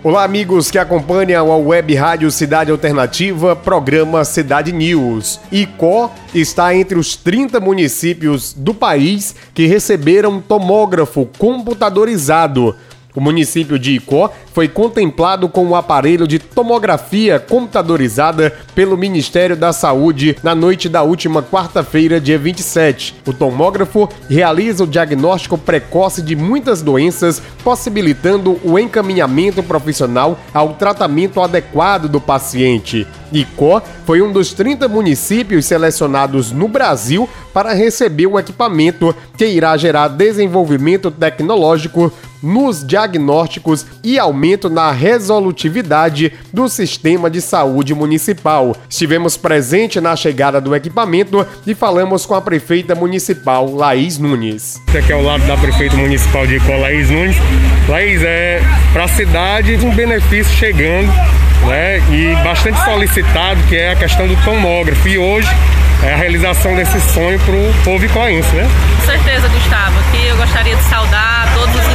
Olá, amigos que acompanham a web rádio Cidade Alternativa, programa Cidade News. Icó está entre os 30 municípios do país que receberam tomógrafo computadorizado. O município de Icó foi contemplado com o um aparelho de tomografia computadorizada pelo Ministério da Saúde na noite da última quarta-feira, dia 27. O tomógrafo realiza o diagnóstico precoce de muitas doenças, possibilitando o encaminhamento profissional ao tratamento adequado do paciente. Icó foi um dos 30 municípios selecionados no Brasil para receber o equipamento que irá gerar desenvolvimento tecnológico nos diagnósticos e aumento na resolutividade do sistema de saúde municipal. Estivemos presente na chegada do equipamento e falamos com a prefeita municipal Laís Nunes. Aqui é o lado da prefeita municipal de Icó, Laís Nunes. Laís, é para a cidade um benefício chegando né, e bastante solicitado, que é a questão do tomógrafo. E hoje é a realização desse sonho para o povo icoense, né? Com certeza, Gustavo. Aqui eu gostaria de saudar todos os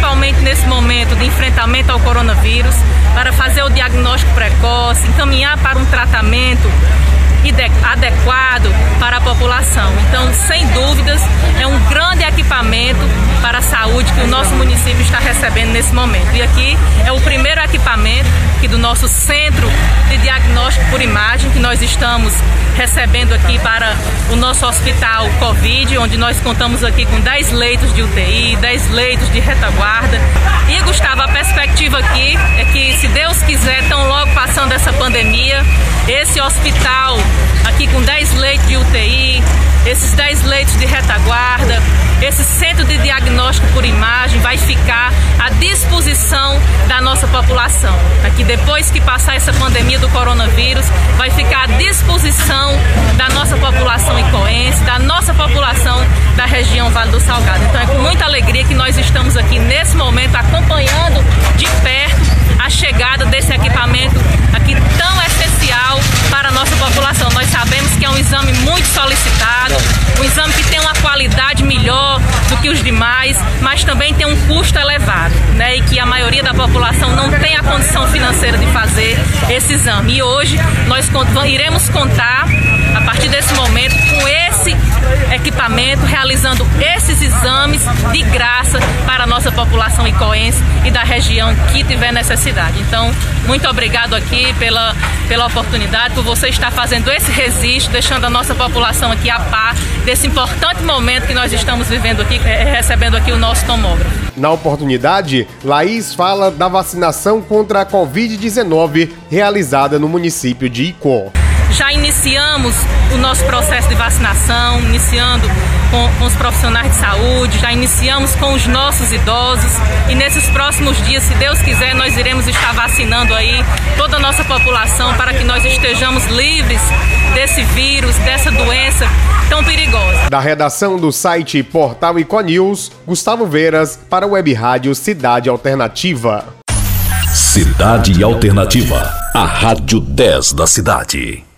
principalmente nesse momento de enfrentamento ao coronavírus, para fazer o diagnóstico precoce, encaminhar para um tratamento adequado para a população. Então, sem dúvidas, é um grande equipamento saúde que o nosso município está recebendo nesse momento. E aqui é o primeiro equipamento aqui do nosso centro de diagnóstico por imagem que nós estamos recebendo aqui para o nosso hospital Covid, onde nós contamos aqui com 10 leitos de UTI, 10 leitos de retaguarda. E Gustavo, a perspectiva aqui é que, se Deus quiser, tão logo passando essa pandemia, esse hospital aqui com 10 leitos de UTI, esses 10 leitos de retaguarda, de diagnóstico por imagem vai ficar à disposição da nossa população. Aqui depois que passar essa pandemia do coronavírus, vai ficar à disposição da nossa população icoense, da nossa população da região Vale do Salgado. Então é com muita alegria que nós estamos aqui nesse momento acompanhando de perto a chegada desse equipamento aqui que os demais, mas também tem um custo elevado, né? E que a maioria da população não tem a condição financeira de fazer esse exame. E hoje nós iremos contar, a partir desse momento, com esse equipamento, realizando esses exames de graça para a nossa população icoense e da região que tiver necessidade. Então, muito obrigado aqui pela, pela oportunidade, por você estar fazendo esse registro, deixando a nossa população aqui a par desse importante momento que nós estamos vivendo aqui, é, recebendo aqui o nosso tomógrafo. Na oportunidade, Laís fala da vacinação contra a Covid-19 realizada no município de Icó já iniciamos o nosso processo de vacinação, iniciando com, com, os profissionais de saúde, já iniciamos com os nossos idosos e nesses próximos dias, se Deus quiser, nós iremos estar vacinando aí toda a nossa população para que nós estejamos livres desse vírus, dessa doença tão perigosa. Da redação do site Portal Iconews, Gustavo Veras para a Web Rádio Cidade Alternativa. Cidade Alternativa, a Rádio 10 da cidade.